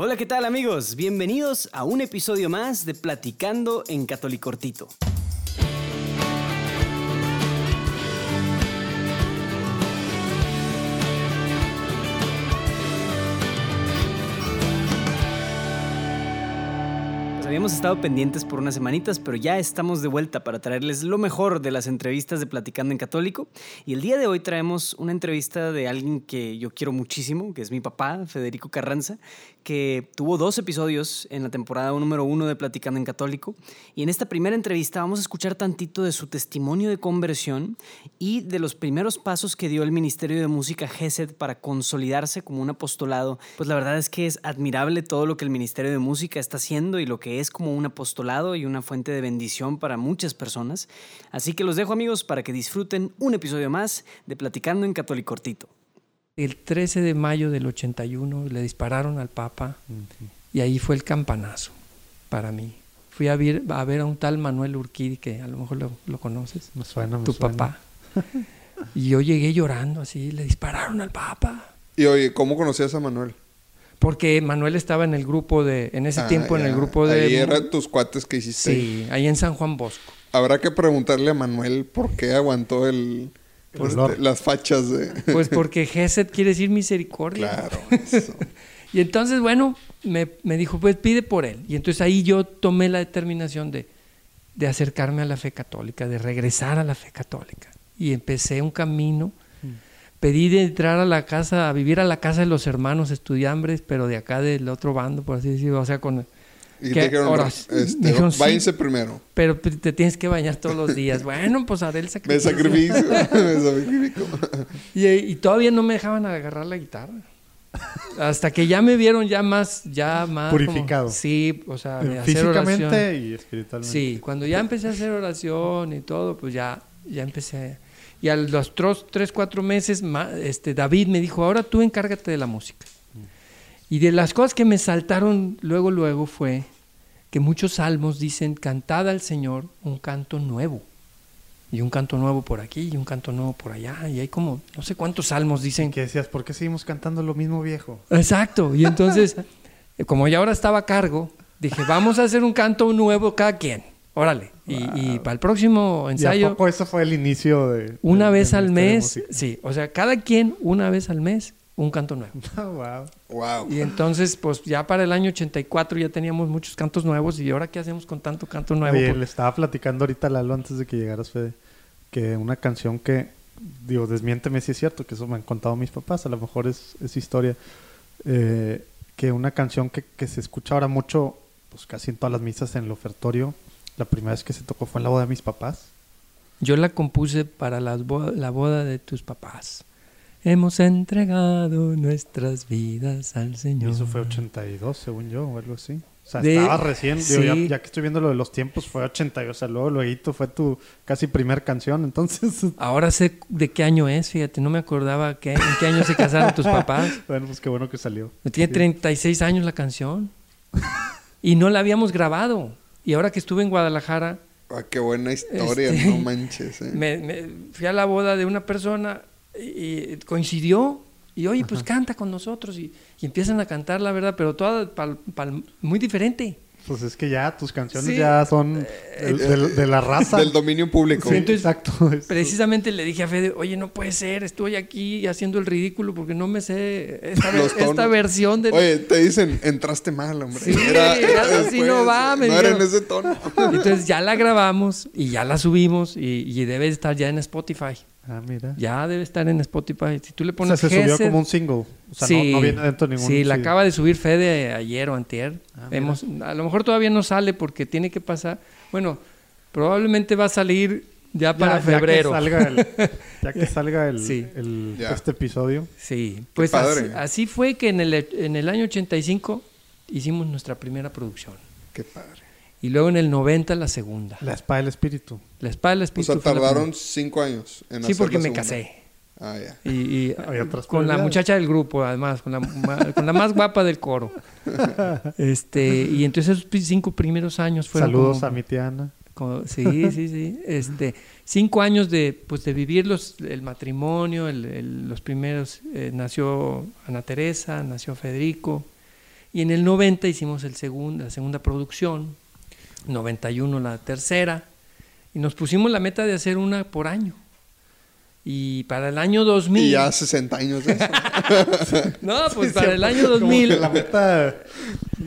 Hola, ¿qué tal amigos? Bienvenidos a un episodio más de Platicando en Catolicortito. habíamos estado pendientes por unas semanitas, pero ya estamos de vuelta para traerles lo mejor de las entrevistas de Platicando en Católico. Y el día de hoy traemos una entrevista de alguien que yo quiero muchísimo, que es mi papá, Federico Carranza, que tuvo dos episodios en la temporada número uno de Platicando en Católico. Y en esta primera entrevista vamos a escuchar tantito de su testimonio de conversión y de los primeros pasos que dio el Ministerio de Música GESED para consolidarse como un apostolado. Pues la verdad es que es admirable todo lo que el Ministerio de Música está haciendo y lo que es como un apostolado y una fuente de bendición para muchas personas. Así que los dejo amigos para que disfruten un episodio más de Platicando en Catolicortito. El 13 de mayo del 81 le dispararon al Papa y ahí fue el campanazo para mí. Fui a ver, a ver a un tal Manuel Urquidi, que a lo mejor lo, conoces. Me suena, me Tu papá. y yo llegué llorando así, le dispararon al Papa. Y oye, ¿cómo conocías a Manuel? Porque Manuel estaba en el grupo de, en ese ah, tiempo en el grupo de... Ahí eran tus cuates que hiciste. Sí, ahí en San Juan Bosco. Habrá que preguntarle a Manuel por qué aguantó el, pues, las fachas de... Pues porque Gesed quiere decir misericordia. Claro, eso. y entonces, bueno, me, me, dijo, pues pide por él. Y entonces ahí yo tomé la determinación de, de acercarme a la fe católica, de regresar a la fe católica. Y empecé un camino. Mm. Pedí de entrar a la casa, a vivir a la casa de los hermanos estudiambres, pero de acá del otro bando, por así decirlo, o sea, con y te dijeron, este, váyanse primero. Pero te tienes que bañar todos los días. Bueno, pues haré el sacrificio. Me sacrificio. me sacrifico. Y, todavía no me dejaban agarrar la guitarra. Hasta que ya me vieron ya más, ya más... Purificado. sí, o sea, Físicamente y espiritualmente. Sí, cuando ya empecé a hacer oración y todo, pues ya, ya empecé... Y a los tres, cuatro meses, este, David me dijo, ahora tú encárgate de la música. Y de las cosas que me saltaron luego, luego fue que muchos salmos dicen, cantad al Señor un canto nuevo. Y un canto nuevo por aquí y un canto nuevo por allá. Y hay como, no sé cuántos salmos dicen. que decías, ¿por qué seguimos cantando lo mismo viejo? Exacto. Y entonces, como ya ahora estaba a cargo, dije, vamos a hacer un canto nuevo cada quien. Órale. Y, para el próximo ensayo. ¿Y poco eso fue el inicio de. Una vez al mes. Sí. O sea, cada quien una vez al mes un canto nuevo. wow. wow. Y entonces, pues ya para el año 84 ya teníamos muchos cantos nuevos y ahora qué hacemos con tanto canto nuevo. Oye, le estaba platicando ahorita Lalo antes de que llegaras, Fede, que una canción que, digo, desmiénteme si es cierto, que eso me han contado mis papás, a lo mejor es, es historia, eh, que una canción que, que se escucha ahora mucho, pues casi en todas las misas en el ofertorio, la primera vez que se tocó fue en la boda de mis papás. Yo la compuse para la boda de tus papás. Hemos entregado nuestras vidas al Señor. eso fue 82, según yo, o algo así. O sea, estaba recién, ya, que estoy viendo lo de los tiempos, fue 82, o sea, luego, luego fue tu casi primer canción, entonces... Ahora sé de qué año es, fíjate, no me acordaba que, en qué año se casaron tus papás. bueno, pues qué bueno que salió. Tiene 36 años la canción y no la habíamos grabado. Y ahora que estuve en Guadalajara... Ah, qué buena historia, este, no manches. Eh. me fui a la boda de una persona y coincidió y oye, pues canta con nosotros y, empiezan a cantar la verdad, pero toda muy diferente. Pues es que ya tus canciones ya son eh, de, la raza. Del dominio público. exacto. Precisamente le dije a Fede, oye, no puede ser, estoy aquí haciendo el ridículo porque no me sé esta, versión de... Oye, te dicen, entraste mal, hombre. Sí, era, así no va, me No era en ese tono. Entonces ya la grabamos y ya la subimos y, y debe estar ya en Spotify. Ah, mira. Ya debe estar en Spotify. Si tú le pones. O sea, se subió como un single. O sea, sí, no, viene dentro de ningún. Sí, la acaba de subir Fede ayer o antier. Ah, a lo mejor todavía no sale porque tiene que pasar. Bueno, probablemente va a salir ya para febrero. Ya que salga el, ya que salga el, este episodio. Sí, pues así, fue que en el, en el año 85 hicimos nuestra primera producción. Qué padre. Y luego en el 90 la segunda. La espada del espíritu. La espada del espíritu. O sea, tardaron cinco años en Sí, porque me casé. Ah, ya. Y, con la muchacha del grupo, además, con la, con la más guapa del coro. este, y entonces esos cinco primeros años fueron. Saludos a mi tía Ana. sí, sí, sí. Este, cinco años de, pues, de vivir los, el matrimonio, el, los primeros. Eh, nació Ana Teresa, nació Federico. Y en el 90 hicimos el segundo, la segunda producción, 91 la tercera, y nos pusimos la meta de hacer una por año. Y para el año 2000... Y ya 60 años de eso. no, pues para el año 2000... la meta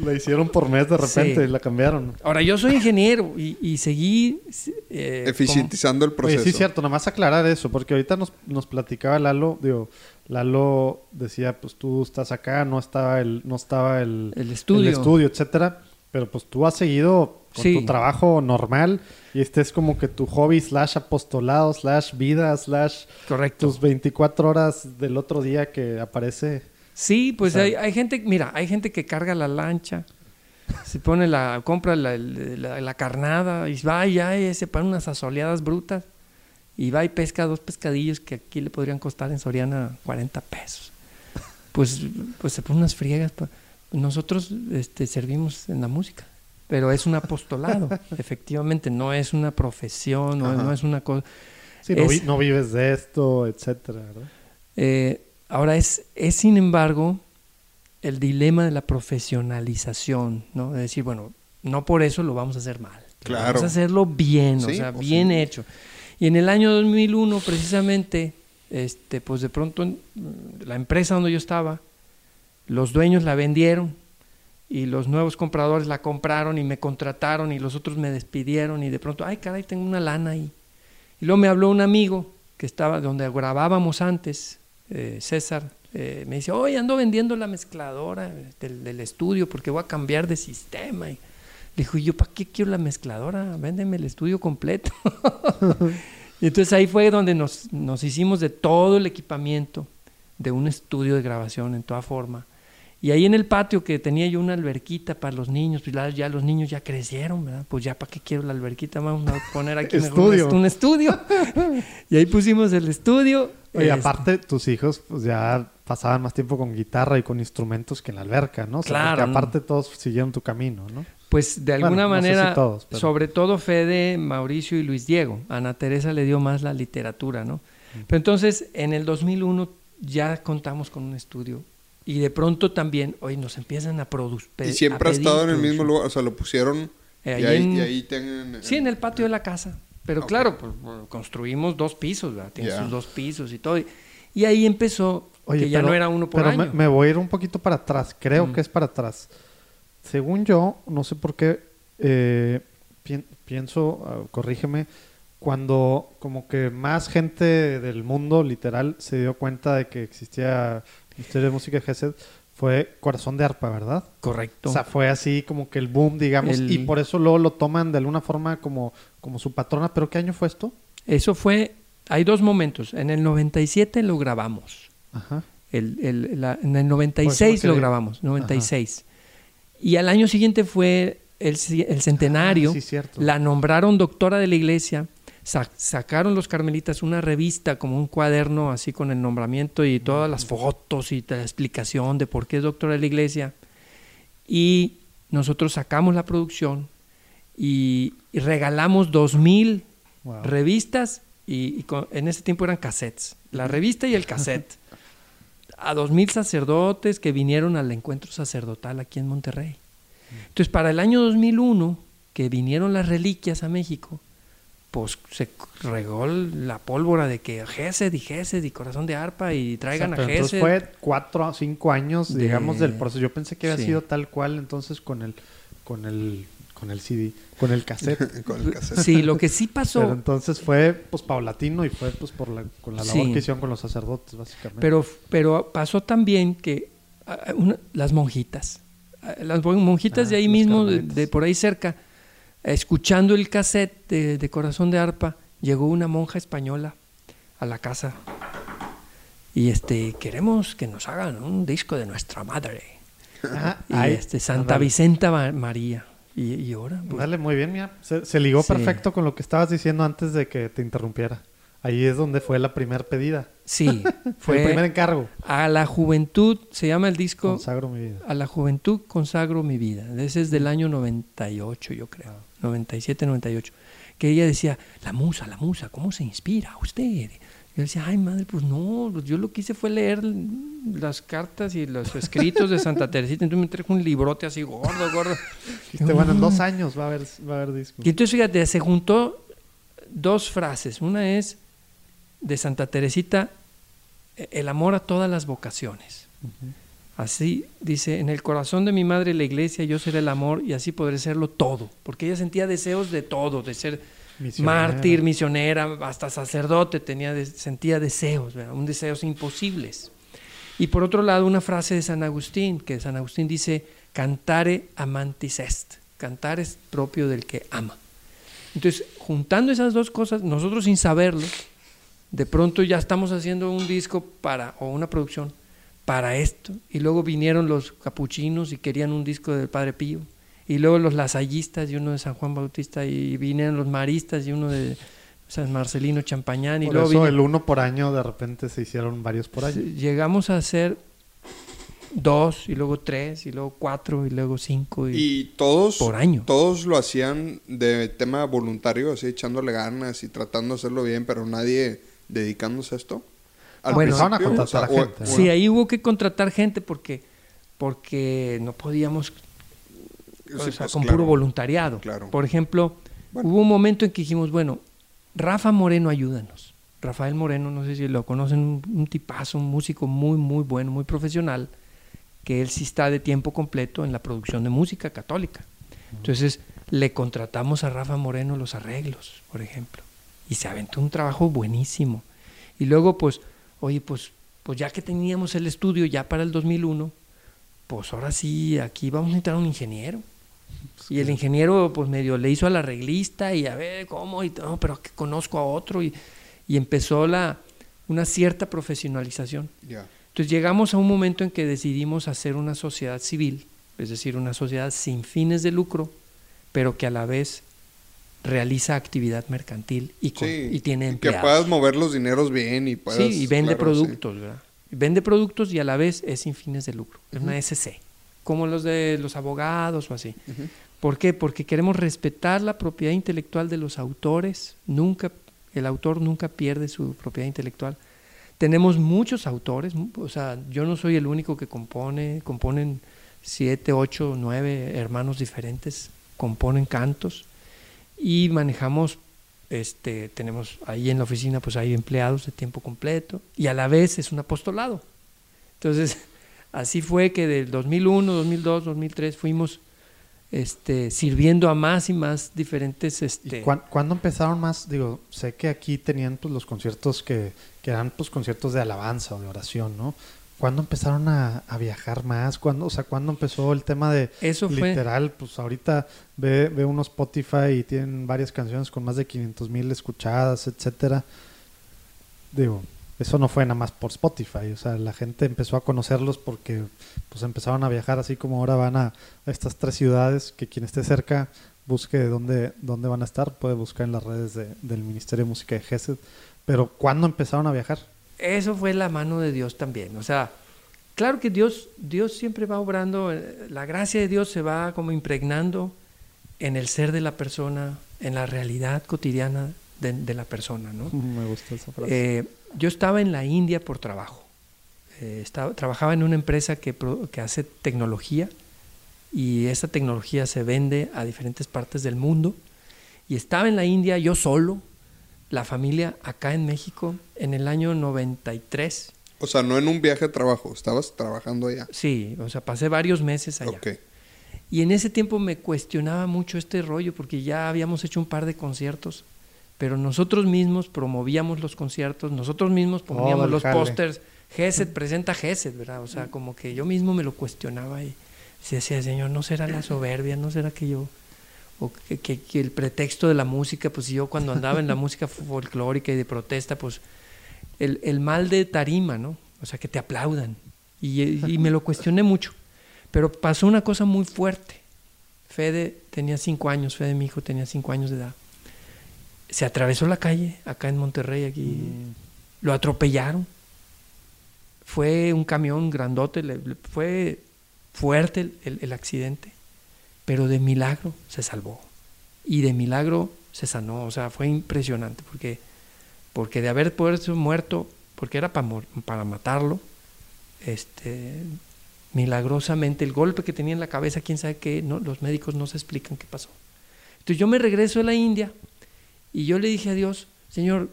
la hicieron por mes de repente y la cambiaron. Ahora, yo soy ingeniero y, y seguí... Eh, Eficientizando el proceso. Oye, sí, cierto. Nada más aclarar eso, porque ahorita nos, nos platicaba Lalo, digo... Lalo decía, pues tú estás acá, no estaba el, no estaba el, el estudio, el estudio etcétera. Pero pues tú has seguido con tu trabajo normal y este es como que tu hobby slash apostolado slash vida slash Correcto. tus 24 horas del otro día que aparece. Sí, pues hay, hay, gente, mira, hay gente que carga la lancha, se pone la, compra la, la, carnada y va y ya se ponen unas asoleadas brutas y va y pesca dos pescadillos que aquí le podrían costar en Soriana 40 pesos. Pues, pues se pone unas friegas. Nosotros este, servimos en la música, pero es un apostolado, efectivamente, no es una profesión, no, es una cosa... Sí, no, vives de esto, etcétera, eh, ahora, es, es sin embargo el dilema de la profesionalización, ¿no? De decir, bueno, no por eso lo vamos a hacer mal. Claro. Vamos a hacerlo bien, o sea, bien hecho. Y en el año 2001, precisamente, este, pues de pronto la empresa donde yo estaba, los dueños la vendieron y los nuevos compradores la compraron y me contrataron y los otros me despidieron y de pronto, ay caray, tengo una lana ahí. Y luego me habló un amigo que estaba donde grabábamos antes, eh, César, eh, me dice, oye, ando vendiendo la mezcladora del, estudio porque voy a cambiar de sistema. Y le dijo, ¿y yo para qué quiero la mezcladora? Véndeme el estudio completo. y entonces ahí fue donde nos, nos hicimos de todo el equipamiento de un estudio de grabación en toda forma y ahí en el patio que tenía yo una alberquita para los niños, pues ya los niños ya crecieron, ¿verdad? Pues ya para qué quiero la alberquita, vamos a poner aquí estudio. un estudio. y ahí pusimos el estudio. Y este aparte tus hijos pues ya pasaban más tiempo con guitarra y con instrumentos que en la alberca, ¿no? claro. aparte todos siguieron tu camino, ¿no? Pues de alguna manera, sobre todo Fede, Mauricio y Luis Diego. Ana Teresa le dio más la literatura, ¿no? Pero entonces en el 2001 ya contamos con un estudio y de pronto también, hoy nos empiezan a producir. Y siempre ha estado en el mismo lugar, o sea, lo pusieron eh, y, ahí, y, ahí, tienen... Sí, en el patio de la casa. Pero claro, pues, construimos dos pisos, ¿verdad? Tiene sus dos pisos y todo. Y, ahí empezó, que ya no era uno por pero año. Me, voy a ir un poquito para atrás, creo que es para atrás. Según yo, no sé por qué, eh, pienso, ah, corrígeme, cuando como que más gente del mundo, literal, se dio cuenta de que existía historia de música de Gesed fue Corazón de Arpa, ¿verdad? Correcto. O sea, fue así como que el boom, digamos, y por eso luego lo toman de alguna forma como, como su patrona. ¿Pero qué año fue esto? Eso fue, hay dos momentos. En el 97 lo grabamos. Ajá. El, el, en el 96 lo grabamos, 96. Y al año siguiente fue el, el centenario. Ah, sí, cierto. La nombraron doctora de la iglesia sacaron los carmelitas una revista como un cuaderno así con el nombramiento y todas las fotos y la explicación de por qué es doctora de la iglesia. Y nosotros sacamos la producción y, regalamos dos mil revistas y, en ese tiempo eran cassettes, la revista y el cassette. a dos mil sacerdotes que vinieron al encuentro sacerdotal aquí en Monterrey. Entonces, para el año 2001, que vinieron las reliquias a México, pues se regó la pólvora de que Gesed y Gesed y Corazón de Arpa y traigan a Gesed. Entonces fue cuatro o cinco años, digamos, del proceso. Yo pensé que había sido tal cual entonces con el, con el, con el CD, con el cassette. con el cassette. Sí, lo que sí pasó. Pero entonces fue pues paulatino y fue pues por la, con la labor que hicieron con los sacerdotes, básicamente. Pero, pero pasó también que las monjitas, las monjitas de ah, ahí mismo, de por ahí cerca, escuchando el cassette de, Corazón de Arpa, llegó una monja española a la casa y este queremos que nos hagan un disco de nuestra madre. y este Santa Vicenta María. Y, ahora. Pues Dale, muy bien, mira. Se, ligó perfecto con lo que estabas diciendo antes de que te interrumpiera. Ahí es donde fue la primera pedida. Sí, fue el primer encargo. A la juventud, se llama el disco. Consagro mi vida. A la juventud consagro mi vida. Ese es del año 98, yo creo. 97, 98. Que ella decía, la musa, la musa, ¿cómo se inspira usted? yo decía, ay madre, pues no, pues yo lo que hice fue leer las cartas y los escritos de Santa Teresita, entonces me trajo un librote así gordo, gordo. Dijiste, bueno, en dos años va a haber, va a haber disco. Y entonces fíjate, se juntó dos frases. Una es de Santa Teresita, e-, el amor a todas las vocaciones. Así dice, en el corazón de mi madre la iglesia yo seré el amor y así podré serlo todo, porque ella sentía deseos de todo, de ser mártir, misionera, hasta sacerdote, tenía sentía deseos, un deseos imposibles. Y por otro lado, una frase de San Agustín, que San Agustín dice, cantare amantis est, cantar es propio del que ama. Entonces, juntando esas dos cosas, nosotros sin saberlo, de pronto ya estamos haciendo un disco para, o una producción para esto. Y luego vinieron los capuchinos y querían un disco del Padre Pío. Y luego los lasallistas y uno de San Juan Bautista. Y vinieron los maristas y uno de San Marcelino Champañán. Y por luego eso el uno por año de repente se hicieron varios por año. Llegamos a hacer dos y luego tres y luego cuatro y luego cinco y, todos por año todos lo hacían de tema voluntario así echándole ganas y tratando de hacerlo bien pero nadie dedicándose a esto bueno, a contratar gente. Sí, ahí hubo que contratar gente porque, porque no podíamos pues, con puro voluntariado. Por ejemplo, hubo un momento en que dijimos, bueno, Rafa Moreno, ayúdanos. Rafael Moreno, no sé si lo conocen, un, tipazo, un músico muy, muy bueno, muy profesional, que él sí está de tiempo completo en la producción de música católica. Entonces le contratamos a Rafa Moreno los arreglos, por ejemplo, y se aventó un trabajo buenísimo. Y luego, pues, oye, pues, pues ya que teníamos el estudio ya para el 2001, pues ahora sí, aquí vamos a necesitar un ingeniero. y el ingeniero, pues medio le hizo a la reglista y a ver cómo, y no, pero que conozco a otro, y, y empezó la, una cierta profesionalización. Entonces llegamos a un momento en que decidimos hacer una sociedad civil, es decir, una sociedad sin fines de lucro, pero que a la vez realiza actividad mercantil y, y tiene empleados. que puedas mover los dineros bien y puedas... Sí, y vende productos, ¿verdad? Vende productos y a la vez es sin fines de lucro. Es una SC, como los de los abogados o así. ¿Por qué? Porque queremos respetar la propiedad intelectual de los autores. Nunca, el autor nunca pierde su propiedad intelectual. Tenemos muchos autores, o sea, yo no soy el único que compone, componen siete, ocho, nueve hermanos diferentes, componen cantos y manejamos, este, tenemos ahí en la oficina, pues hay empleados de tiempo completo y a la vez es un apostolado. Entonces, así fue que del 2001, 2002, 2003 fuimos este, sirviendo a más y más diferentes... Este... ¿Cuándo empezaron más? Digo, sé que aquí tenían pues, los conciertos que, que eran pues, conciertos de alabanza o de oración, ¿no? ¿Cuándo empezaron a, viajar más? ¿Cuándo, o sea, ¿cuándo empezó el tema de Eso literal? Pues ahorita ve, ve uno Spotify y tienen varias canciones con más de 500 mil escuchadas, etcétera. Digo, eso no fue nada más por Spotify, o sea, la gente empezó a conocerlos porque pues empezaron a viajar así como ahora van a, estas tres ciudades, que quien esté cerca busque dónde, dónde van a estar, puede buscar en las redes del Ministerio de Música de GESED. Pero ¿cuándo empezaron a viajar? Eso fue la mano de Dios también. O sea, claro que Dios, Dios siempre va obrando, eh, la gracia de Dios se va como impregnando en el ser de la persona, en la realidad cotidiana de, la persona. ¿no? Me gusta esa frase. Eh, yo estaba en la India por trabajo. Eh, estaba, trabajaba en una empresa que, que hace tecnología y esa tecnología se vende a diferentes partes del mundo. Y estaba en la India yo solo, la familia acá en México en el año 93. O sea, no en un viaje de trabajo, estabas trabajando allá. Sí, o sea, pasé varios meses allá. Y en ese tiempo me cuestionaba mucho este rollo porque ya habíamos hecho un par de conciertos, pero nosotros mismos promovíamos los conciertos, nosotros mismos poníamos los pósters. Gesed presenta Gesed, ¿verdad? O sea, como que yo mismo me lo cuestionaba y decía, Señor, ¿no será la soberbia? ¿No será que yo o que, el pretexto de la música, pues yo cuando andaba en la música folclórica y de protesta, pues el, mal de tarima, ¿no? O sea, que te aplaudan. Y, me lo cuestioné mucho. Pero pasó una cosa muy fuerte. Fede tenía cinco años, Fede, mi hijo, tenía cinco años de edad. Se atravesó la calle, acá en Monterrey, aquí. Mm. Lo atropellaron. Fue un camión grandote, fue fuerte el accidente pero de milagro se salvó y de milagro se sanó, o sea, fue impresionante porque porque de haber podido muerto, porque era para, para matarlo, este, milagrosamente el golpe que tenía en la cabeza, quién sabe qué, no, los médicos no se explican qué pasó. Entonces yo me regreso a la India y yo le dije a Dios, Señor,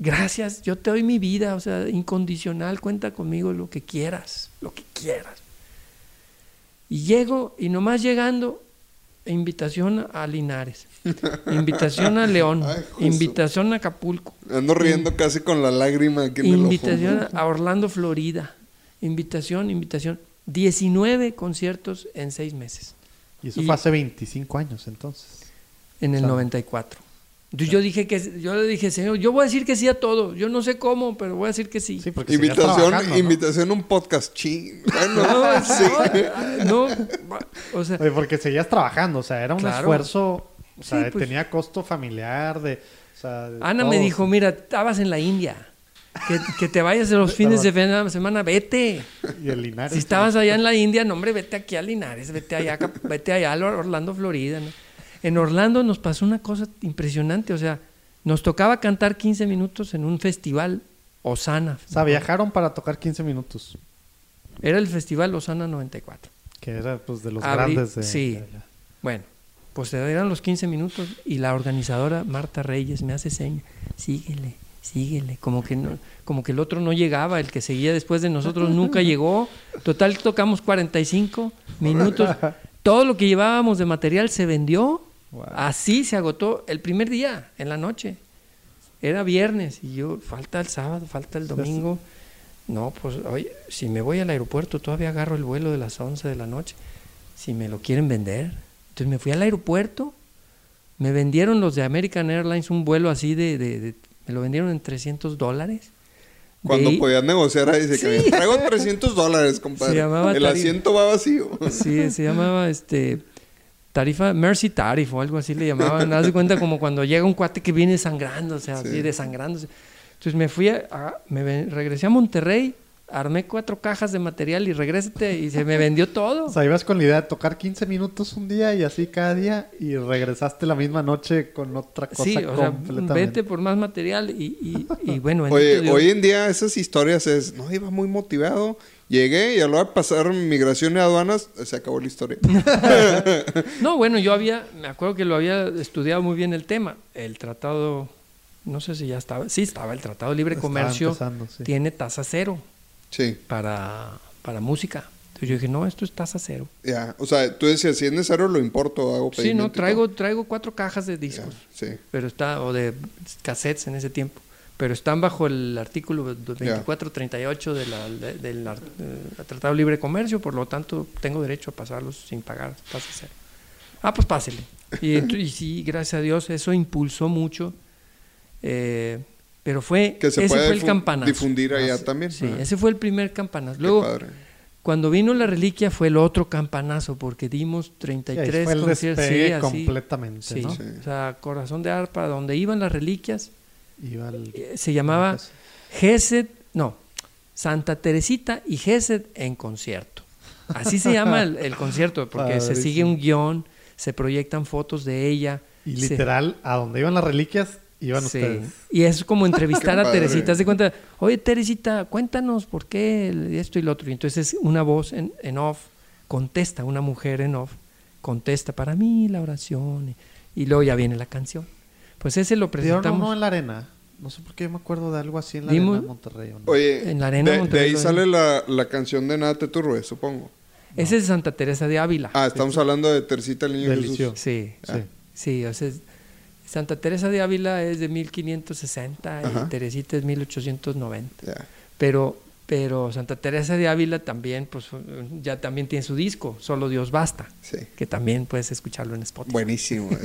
gracias, yo te doy mi vida, o sea, incondicional, cuenta conmigo lo que quieras, lo que quieras. Y llego y nomás llegando, invitación a Linares, invitación a León, invitación a Acapulco. Ando riendo casi con la lágrima aquí en Invitación a Orlando, Florida. Invitación, invitación. 19 conciertos en seis meses. Y eso fue hace 25 años entonces. En el 94. Entonces yo dije que yo le dije, Señor, yo voy a decir que sí a todo. Yo no sé cómo, pero voy a decir que sí. sí invitación, invitación a un podcast ching. no, sí. no, o sea, porque seguías trabajando, o sea, era un esfuerzo, o sea, pues. tenía costo familiar de, Ana me dijo, mira, estabas en la India. Que, te vayas de los fines de semana, vete. Y el Linares. Si estabas allá en la India, no, hombre, vete aquí a Linares, vete allá, vete allá a Orlando, Florida. En Orlando nos pasó una cosa impresionante, o sea, nos tocaba cantar 15 minutos en un festival Osana. O sea, viajaron para tocar 15 minutos. Era el festival Osana 94. Que era pues de los grandes de, Sí. bueno, pues eran los 15 minutos y la organizadora Marta Reyes me hace seña, síguele, síguele, como que no, como que el otro no llegaba, el que seguía después de nosotros nunca llegó. Total tocamos 45 minutos. Todo lo que llevábamos de material se vendió. Así se agotó el primer día, en la noche. Era viernes y yo, falta el sábado, falta el domingo. No, pues, oye, si me voy al aeropuerto, todavía agarro el vuelo de las 11 de la noche. Si me lo quieren vender. Entonces me fui al aeropuerto, me vendieron los de American Airlines un vuelo así de me lo vendieron en 300 dólares. Cuando podías negociar ahí, dice que me traigo 300 dólares, compadre. el asiento va vacío. Sí, se llamaba este tarifa, Mercy Tarif o algo así le llamaban. Haz de cuenta como cuando llega un cuate que viene sangrando, o sea, así desangrándose. Entonces me fui a, me regresé a Monterrey armé cuatro cajas de material y regrésate y se me vendió todo. O sea, ibas con la idea de tocar 15 minutos un día y así cada día y regresaste la misma noche con otra cosa sí, o Sea, vete por más material y, y, bueno. Oye, hoy en día esas historias es, no, iba muy motivado, llegué y a lo de pasar migración y aduanas, se acabó la historia. no, bueno, yo había, me acuerdo que lo había estudiado muy bien el tema, el tratado... No sé si ya estaba. Sí, estaba el Tratado de Libre Comercio. Tiene tasa cero para, para música. Entonces yo dije, no, esto es tasa cero. Ya, o sea, tú decías, si es necesario lo importo, hago Sí, no, traigo, traigo cuatro cajas de discos. sí. Pero está, o de cassettes en ese tiempo. Pero están bajo el artículo 2438 de la, del Tratado de Libre Comercio, por lo tanto tengo derecho a pasarlos sin pagar tasa cero. Ah, pues pásele. Y, y sí, gracias a Dios, eso impulsó mucho. Eh, pero fue, que ese fue el campanazo. difundir allá también. Sí, ese fue el primer campanazo. Luego, cuando vino la reliquia fue el otro campanazo, porque dimos 33 fue conciertos. Sí, completamente, sí. ¿no? O sea, Corazón de Arpa, donde iban las reliquias, Iba eh, se llamaba Gesed, no, Santa Teresita y Gesed en concierto. Así se llama el, concierto, porque se sigue un guion, se proyectan fotos de ella. Y literal, a donde iban las reliquias, sí. Y es como entrevistar a Teresita. Se cuenta, oye Teresita, cuéntanos por qué esto y lo otro. Y entonces una voz en, en, off contesta, una mujer en off contesta para mí la oración. Y, luego ya viene la canción. Pues ese lo presentamos. no en la arena. No sé por qué me acuerdo de algo así en la arena de Monterrey. Oye, en la arena de, Monterrey, de ahí sale la, la, canción de Nada te turbe, supongo. Ese es Santa Teresa de Ávila. Ah, estamos hablando de Teresita el Niño Jesús. Sí, sí. Sí, o sea, Santa Teresa de Ávila es de 1560 y Teresita es 1890. Pero, pero Santa Teresa de Ávila también, pues ya también tiene su disco, Solo Dios Basta, que también puedes escucharlo en Spotify. Buenísimo.